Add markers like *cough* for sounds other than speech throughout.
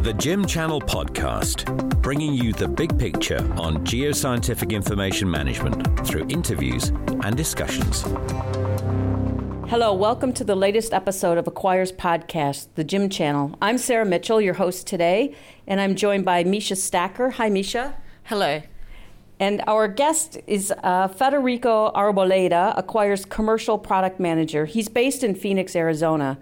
The GIM Channel Podcast, bringing you the big picture on geoscientific information management through interviews and discussions. Hello, welcome to the latest episode of acQuire's podcast, The Jim Channel. I'm Sarah Mitchell, your host today, and I'm joined by Misha Stacker. Hi, Misha. Hello. And our guest is uh, Federico Arboleda, acQuire's commercial product manager. He's based in Phoenix, Arizona.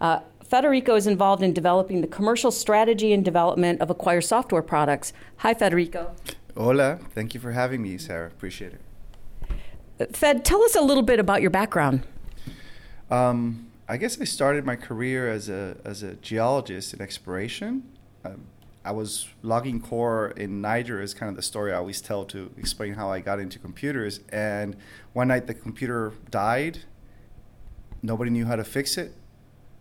Uh, Federico is involved in developing the commercial strategy and development of acQuire software products. Hi, Federico. Hola. Thank you for having me, Sarah. Appreciate it. Fed, tell us a little bit about your background. Um, I guess I started my career as a as a geologist in exploration. Um, I was logging core in Niger is kind of the story I always tell to explain how I got into computers. And one night the computer died. Nobody knew how to fix it.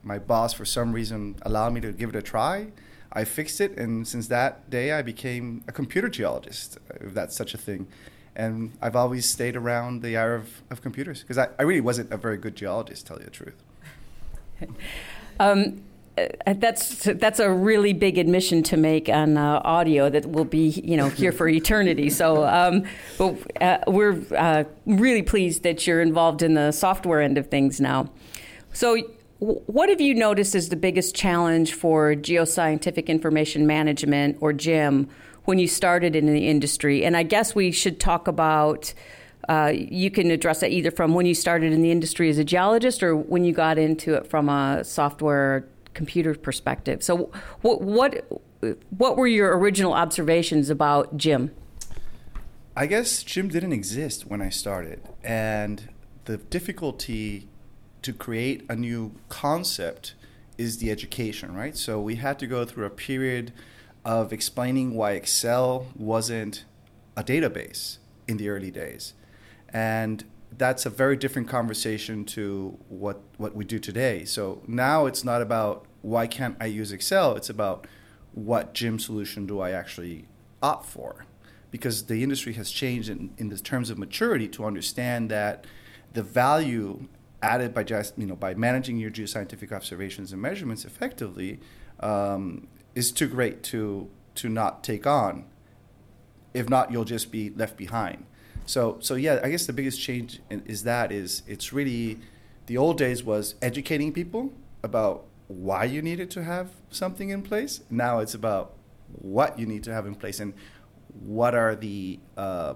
My boss, for some reason, allowed me to give it a try. I fixed it, and since that day, I became a computer geologist, if that's such a thing. And I've always stayed around the area of, of computers because I, I really wasn't a very good geologist, to tell you the truth. *laughs* um, uh, that's that's a really big admission to make on uh, audio that will be you know here for *laughs* eternity. So, um, but uh, we're uh, really pleased that you're involved in the software end of things now. So, what have you noticed as the biggest challenge for geoscientific information management or GIM when you started in the industry? And I guess we should talk about. Uh, you can address that either from when you started in the industry as a geologist or when you got into it from a software computer perspective. So, what what what were your original observations about GIM? I guess GIM didn't exist when I started, and the difficulty to create a new concept is the education, right? So we had to go through a period of explaining why Excel wasn't a database in the early days. And that's a very different conversation to what, what we do today. So now it's not about why can't I use Excel, it's about what GIM solution do I actually opt for. Because the industry has changed in, in the terms of maturity to understand that the value added by just you know by managing your geoscientific observations and measurements effectively um, is too great to to not take on. If not, you'll just be left behind. So so yeah, I guess the biggest change is that is it's really the old days was educating people about why you needed to have something in place. Now it's about what you need to have in place and what are the uh,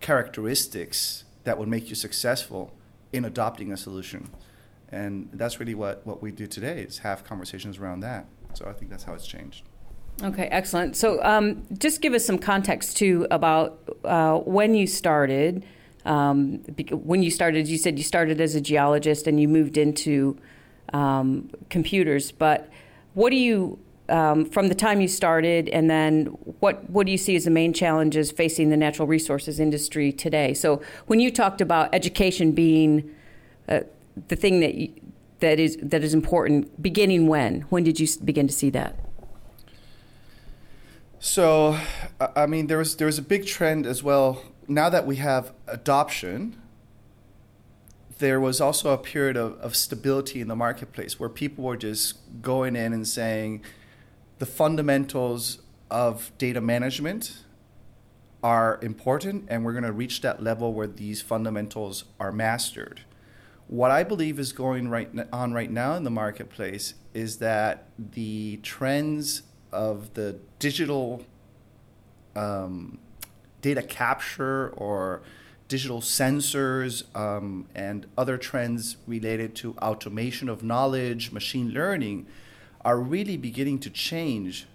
characteristics that would make you successful in adopting a solution. And that's really what, what we do today is have conversations around that. So I think that's how it's changed. Okay, excellent. So um, just give us some context too about uh, when you started. Um, when you started, you said you started as a geologist and you moved into um, computers. But what do you, um, from the time you started, and then what what do you see as the main challenges facing the natural resources industry today? So when you talked about education being uh, the thing that you, that is that is important, beginning when? When did you begin to see that? So, I mean, there was there was a big trend as well. Now that we have adoption, there was also a period of, of stability in the marketplace where people were just going in and saying the fundamentals of data management are important and we're going to reach that level where these fundamentals are mastered. What I believe is going right on right now in the marketplace is that the trends of the digital um, data capture or digital sensors um, and other trends related to automation of knowledge, machine learning, are really beginning to change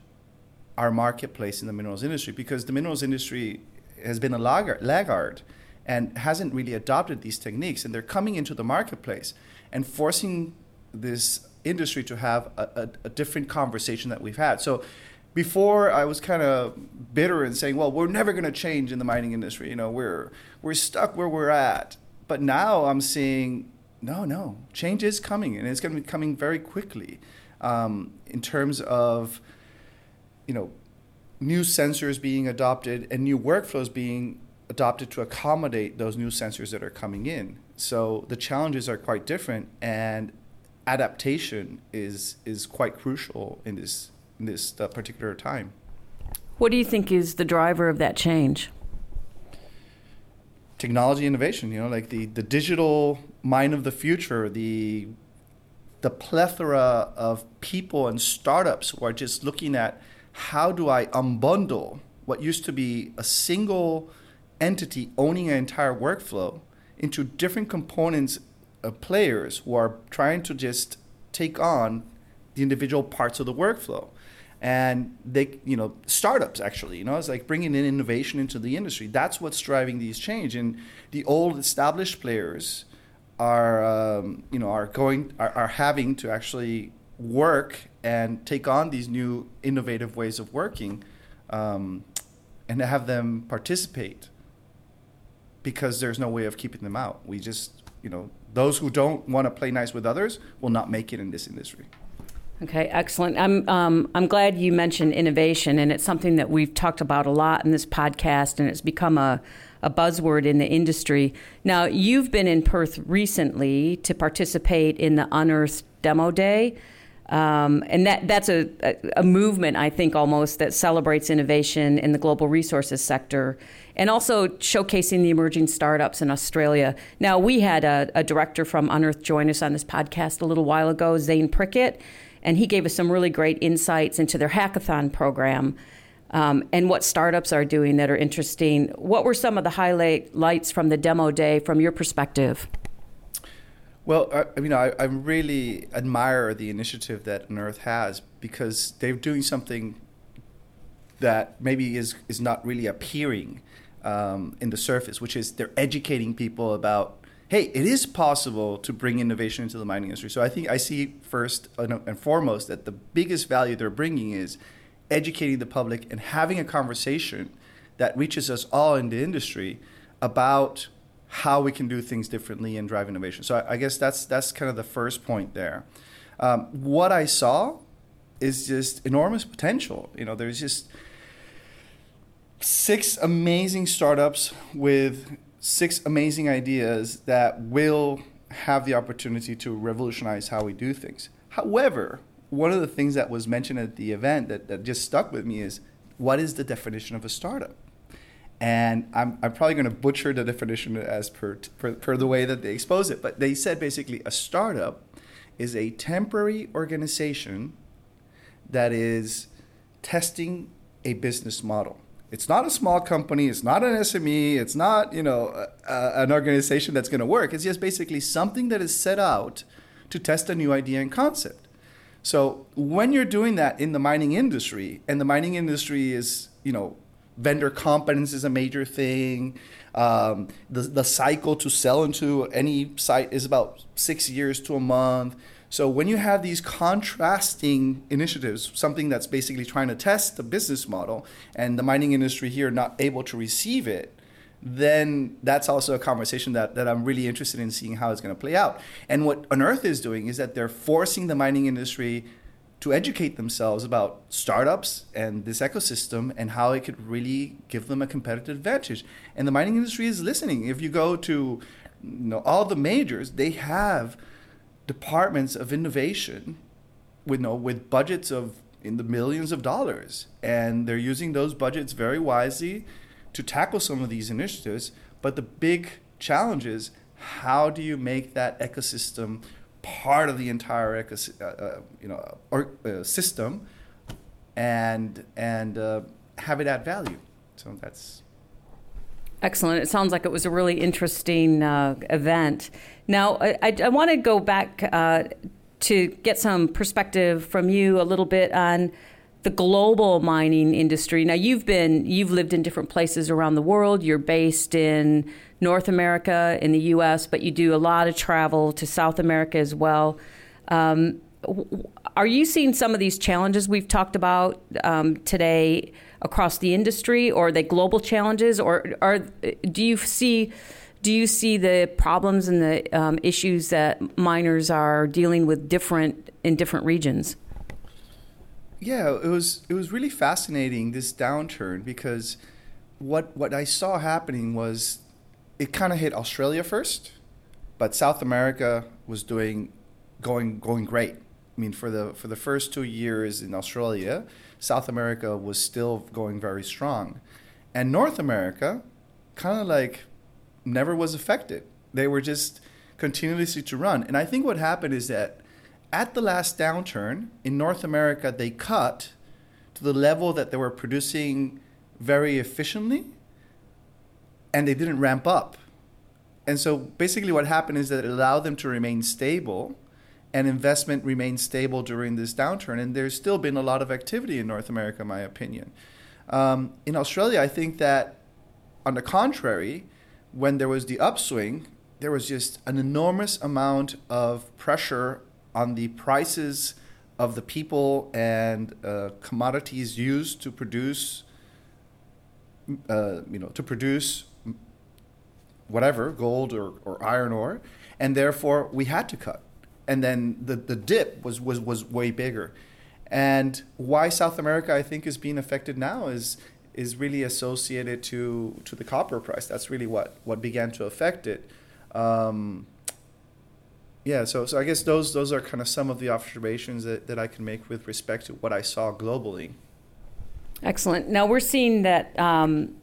our marketplace in the minerals industry because the minerals industry has been a laggard, and hasn't really adopted these techniques. And they're coming into the marketplace and forcing this industry to have a, a, a different conversation that we've had. So before I was kind of bitter and saying, well, we're never going to change in the mining industry. You know, we're, we're stuck where we're at. But now I'm seeing, no, no, change is coming and it's going to be coming very quickly um, in terms of, you know, new sensors being adopted and new workflows being adopted to accommodate those new sensors that are coming in. So the challenges are quite different and adaptation is is quite crucial in this in this uh, particular time. What do you think is the driver of that change? Technology innovation, you know, like the, the digital mind of the future, the the plethora of people and startups who are just looking at how do I unbundle what used to be a single entity owning an entire workflow into different components of players who are trying to just take on the individual parts of the workflow. And they you know startups actually you know it's like bringing in innovation into the industry. That's what's driving these change. And the old established players are um, you know are going are, are having to actually work and take on these new innovative ways of working um, and have them participate because there's no way of keeping them out we just you know those who don't want to play nice with others will not make it in this industry Okay, excellent. I'm um, I'm glad you mentioned innovation, and it's something that we've talked about a lot in this podcast, and it's become a a buzzword in the industry. Now, you've been in Perth recently to participate in the Unearth Demo Day. Um, and that, that's a, a, a, movement, I think, almost that celebrates innovation in the global resources sector and also showcasing the emerging startups in Australia. Now, we had a, a director from Unearth join us on this podcast a little while ago, Zane Prickett, and he gave us some really great insights into their hackathon program um, and what startups are doing that are interesting. What were some of the highlights from the demo day from your perspective? Well, I, you know, I, I really admire the initiative that Unearth has because they're doing something that maybe is is not really appearing um, in the surface, which is they're educating people about hey, it is possible to bring innovation into the mining industry. So I think I see first and foremost that the biggest value they're bringing is educating the public and having a conversation that reaches us all in the industry about how we can do things differently and drive innovation. So I, I guess that's that's kind of the first point there. Um, what I saw is just enormous potential. You know, there's just six amazing startups with six amazing ideas that will have the opportunity to revolutionize how we do things. However, one of the things that was mentioned at the event that, that just stuck with me is what is the definition of a startup? And I'm, I'm probably going to butcher the definition as per, per, per the way that they expose it, but they said basically a startup is a temporary organization that is testing a business model. It's not a small company. It's not an SME. It's not you know an organization that's going to work. It's just basically something that is set out to test a new idea and concept. So when you're doing that in the mining industry, and the mining industry is you know vendor competence is a major thing. Um, the the cycle to sell into any site is about six years to a month. So when you have these contrasting initiatives, something that's basically trying to test the business model, and the mining industry here not able to receive it, then that's also a conversation that, that I'm really interested in seeing how it's going to play out. And what Unearth is doing is that they're forcing the mining industry to educate themselves about startups and this ecosystem and how it could really give them a competitive advantage. And the mining industry is listening. If you go to you know, all the majors, they have – departments of innovation with you know, with budgets of in the millions of dollars and they're using those budgets very wisely to tackle some of these initiatives but the big challenge is how do you make that ecosystem part of the entire ecosystem uh, uh, you know or, uh, system and and uh, have it add value so that's Excellent. It sounds like it was a really interesting uh, event. Now, I, I, I want to go back uh, to get some perspective from you a little bit on the global mining industry. Now, you've been you've lived in different places around the world. You're based in North America, in the U.S., but you do a lot of travel to South America as well. Um, are you seeing some of these challenges we've talked about um, today across the industry, or are they global challenges, or are do you see do you see the problems and the um, issues that miners are dealing with different in different regions? Yeah, it was it was really fascinating this downturn because what what I saw happening was it kind of hit Australia first, but South America was doing going going great I mean, for the for the first two years in Australia, South America was still going very strong, and North America, kind of like, never was affected. They were just continuously to run. And I think what happened is that at the last downturn in North America, they cut to the level that they were producing very efficiently, and they didn't ramp up. And so basically, what happened is that it allowed them to remain stable and investment remained stable during this downturn. And there's still been a lot of activity in North America, in my opinion. Um, in Australia, I think that, on the contrary, when there was the upswing, there was just an enormous amount of pressure on the prices of the people and uh, commodities used to produce, uh, you know, to produce whatever gold or, or iron ore, and therefore we had to cut and then the, the dip was, was, was way bigger. And why South America, I think, is being affected now is is really associated to to the copper price. That's really what what began to affect it. Um, yeah, so so I guess those those are kind of some of the observations that, that I can make with respect to what I saw globally. Excellent. Now we're seeing that. Um,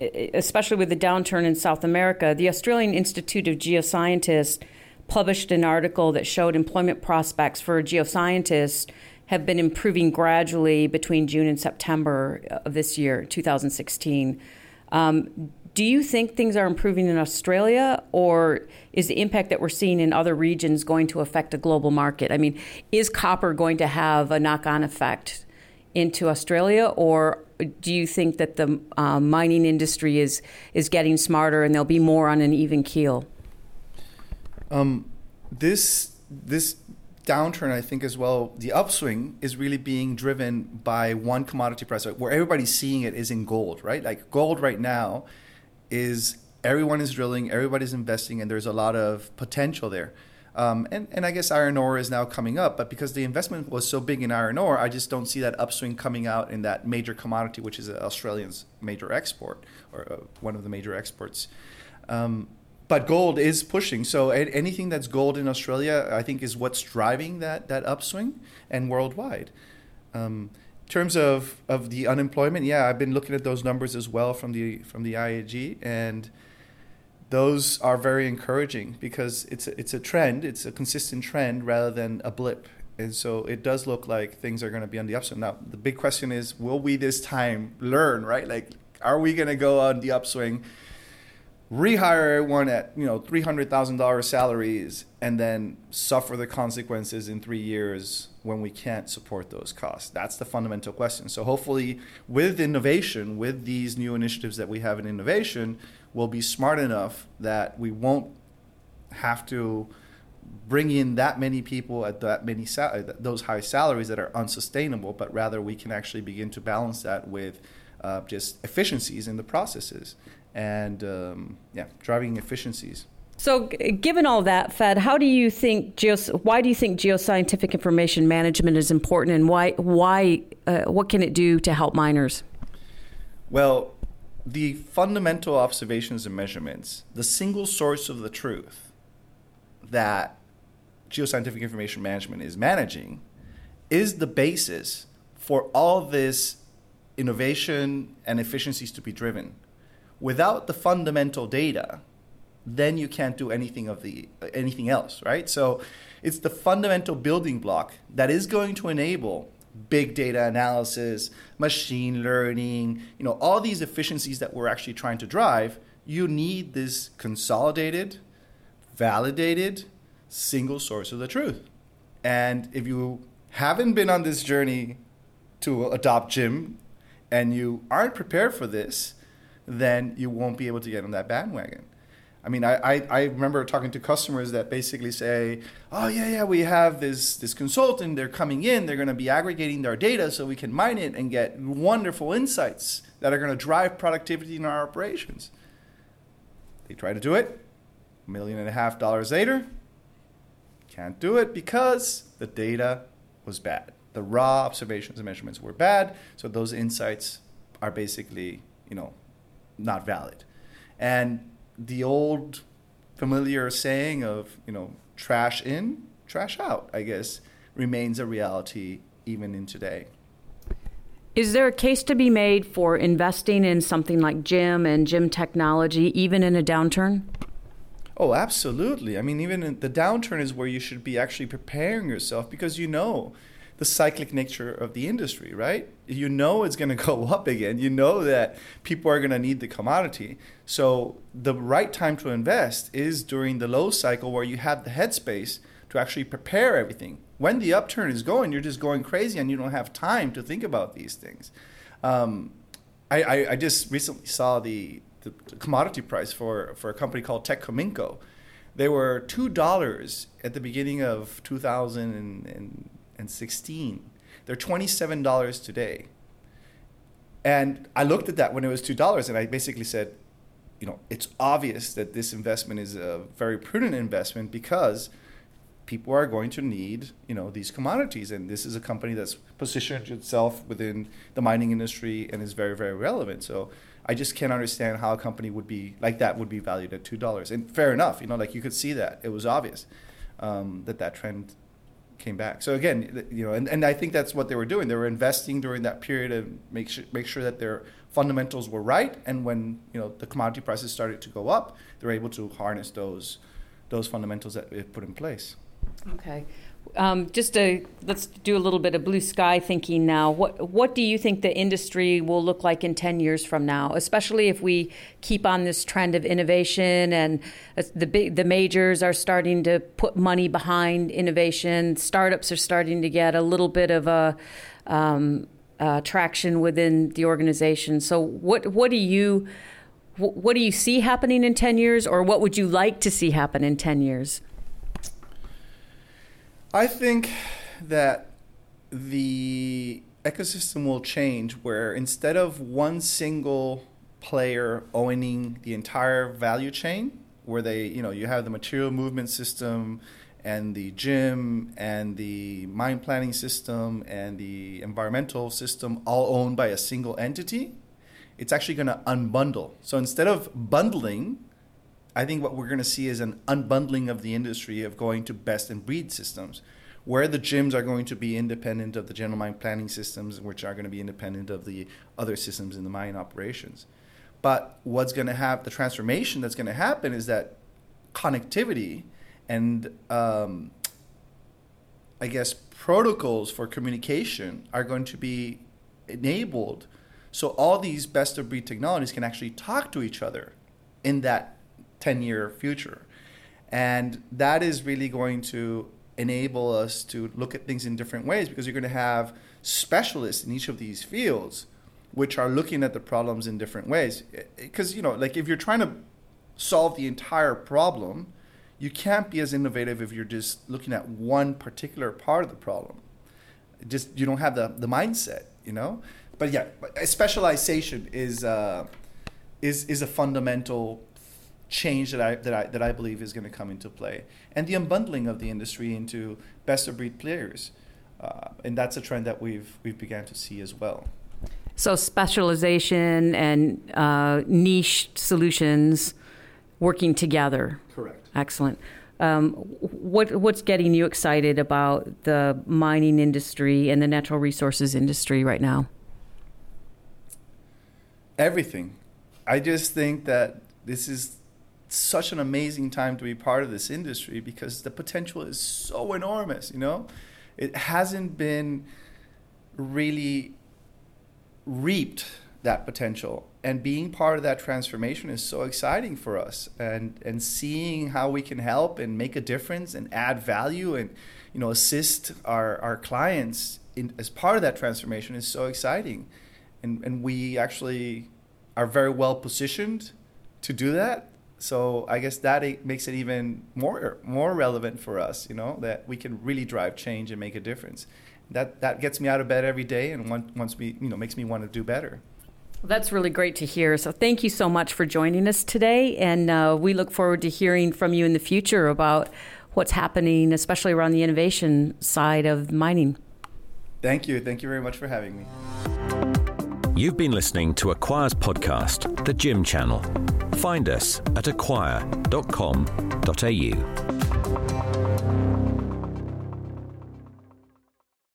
especially with the downturn in South America, the Australian Institute of Geoscientists published an article that showed employment prospects for geoscientists have been improving gradually between June and September of this year, 2016. Um, do you think things are improving in Australia, or is the impact that we're seeing in other regions going to affect a global market? I mean, is copper going to have a knock on effect into Australia, or do you think that the uh, mining industry is, is getting smarter and there'll be more on an even keel? Um, this this downturn, I think, as well, the upswing is really being driven by one commodity price. Where everybody's seeing it is in gold, right? Like gold right now is everyone is drilling, everybody's investing, and there's a lot of potential there. Um, and, and I guess iron ore is now coming up, but because the investment was so big in iron ore, I just don't see that upswing coming out in that major commodity, which is Australia's major export or uh, one of the major exports. Um, but gold is pushing. So anything that's gold in Australia, I think, is what's driving that that upswing and worldwide. Um, terms of, of the unemployment, yeah, I've been looking at those numbers as well from the from the IAG, and those are very encouraging because it's a, it's a trend, it's a consistent trend rather than a blip, and so it does look like things are going to be on the upswing. Now, the big question is, will we this time learn? Right, like, are we going to go on the upswing? rehire everyone at you know three hundred thousand dollars salaries and then suffer the consequences in three years when we can't support those costs. That's the fundamental question. So hopefully, with innovation, with these new initiatives that we have in innovation, we'll be smart enough that we won't have to bring in that many people at that many sal- those high salaries that are unsustainable, but rather we can actually begin to balance that with uh, just efficiencies in the processes and um, yeah, driving efficiencies. So, given all that, Fed, how do you think geos- why do you think geoscientific information management is important, and why why uh, what can it do to help miners? Well, the fundamental observations and measurements, the single source of the truth that geoscientific information management is managing, is the basis for all this innovation and efficiencies to be driven without the fundamental data, then you can't do anything of the anything else, right? So it's the fundamental building block that is going to enable big data analysis, machine learning, you know, all these efficiencies that we're actually trying to drive. You need this consolidated, validated, single source of the truth. And if you haven't been on this journey to adopt GIM and you aren't prepared for this, then you won't be able to get on that bandwagon. I mean, I, I, I, remember talking to customers that basically say, oh, yeah, yeah, we have this, this consultant, they're coming in, they're going to be aggregating our data so we can mine it and get wonderful insights that are going to drive productivity in our operations. They try to do it, a million and a half dollars later, can't do it because the data was bad. The raw observations and measurements were bad, so those insights are basically, you know, not valid. And the old familiar saying of, you know, trash in, trash out, I guess, remains a reality even in today. Is there a case to be made for investing in something like GIM and GIM technology, even in a downturn? Oh, absolutely. I mean, even the downturn is where you should be actually preparing yourself because you know the cyclic nature of the industry, right? You know it's going *laughs* to go up again. You know that people are going to need the commodity. So the right time to invest is during the low cycle where you have the headspace to actually prepare everything. When the upturn is going, you're just going crazy and you don't have time to think about these things. Um, I, I, I, just recently saw the, the, commodity price for, for a company called Teck Cominco. They were $2 at the beginning of 2016. They're $27 today. And I looked at that when it was $2 and I basically said, you know, it's obvious that this investment is a very prudent investment because – people are going to need you know these commodities and this is a company that's positioned itself within the mining industry and is very very relevant so i just can't understand how a company would be like that would be valued at two dollars and fair enough you know like you could see that it was obvious um, that that trend came back. So again you know and, and i think that's what they were doing. They were investing during that period and make sure make sure that their fundamentals were right and when you know the commodity prices started to go up they were able to harness those those fundamentals that they put in place. Okay. Um, just to let's do a little bit of blue sky thinking now. What what do you think the industry will look like in ten years from now? Especially if we keep on this trend of innovation and the big the majors are starting to put money behind innovation. Startups are starting to get a little bit of a um, uh, traction within the organization. So what what do you what do you see happening in ten years, or what would you like to see happen in ten years? I think that the ecosystem will change where instead of one single player owning the entire value chain, where they, you know, you have the material movement system and the GIM and the mine planning system and the environmental system all owned by a single entity, it's actually going to unbundle. So instead of bundling, I think what we're going to see is an unbundling of the industry of going to best in breed systems, where the GIMs are going to be independent of the general mine planning systems, which are going to be independent of the other systems in the mine operations. But what's going to have the transformation that's going to happen is that connectivity and um, I guess protocols for communication are going to be enabled so all these best of breed technologies can actually talk to each other in that 10 year future. And that is really going to enable us to look at things in different ways because you're going to have specialists in each of these fields which are looking at the problems in different ways. Because, you know, like if you're trying to solve the entire problem, you can't be as innovative if you're just looking at one particular part of the problem. Just you don't have the, the mindset, you know. But yeah, specialization is uh, is is a fundamental change that I, that I, that I believe is going to come into play. And the unbundling of the industry into best of breed players. Uh, and that's a trend that we've, we've began to see as well. So specialization and uh, niche solutions working together. Correct. Excellent. Um, what what's getting you excited about the mining industry and the natural resources industry right now? Everything. I just think that this is such an amazing time to be part of this industry because the potential is so enormous, you know? It hasn't been really reaped that potential. And being part of that transformation is so exciting for us and and seeing how we can help and make a difference and add value and you know assist our our clients in, as part of that transformation is so exciting. And and we actually are very well positioned to do that so I guess that makes it even more more relevant for us, you know, that we can really drive change and make a difference. That that gets me out of bed every day and wants me, you know, makes me want to do better. Well, that's really great to hear. So thank you so much for joining us today, and uh, we look forward to hearing from you in the future about what's happening, especially around the innovation side of mining. Thank you. Thank you very much for having me. You've been listening to acQuire's podcast, The GIM Channel. Find us at acquire.com.au.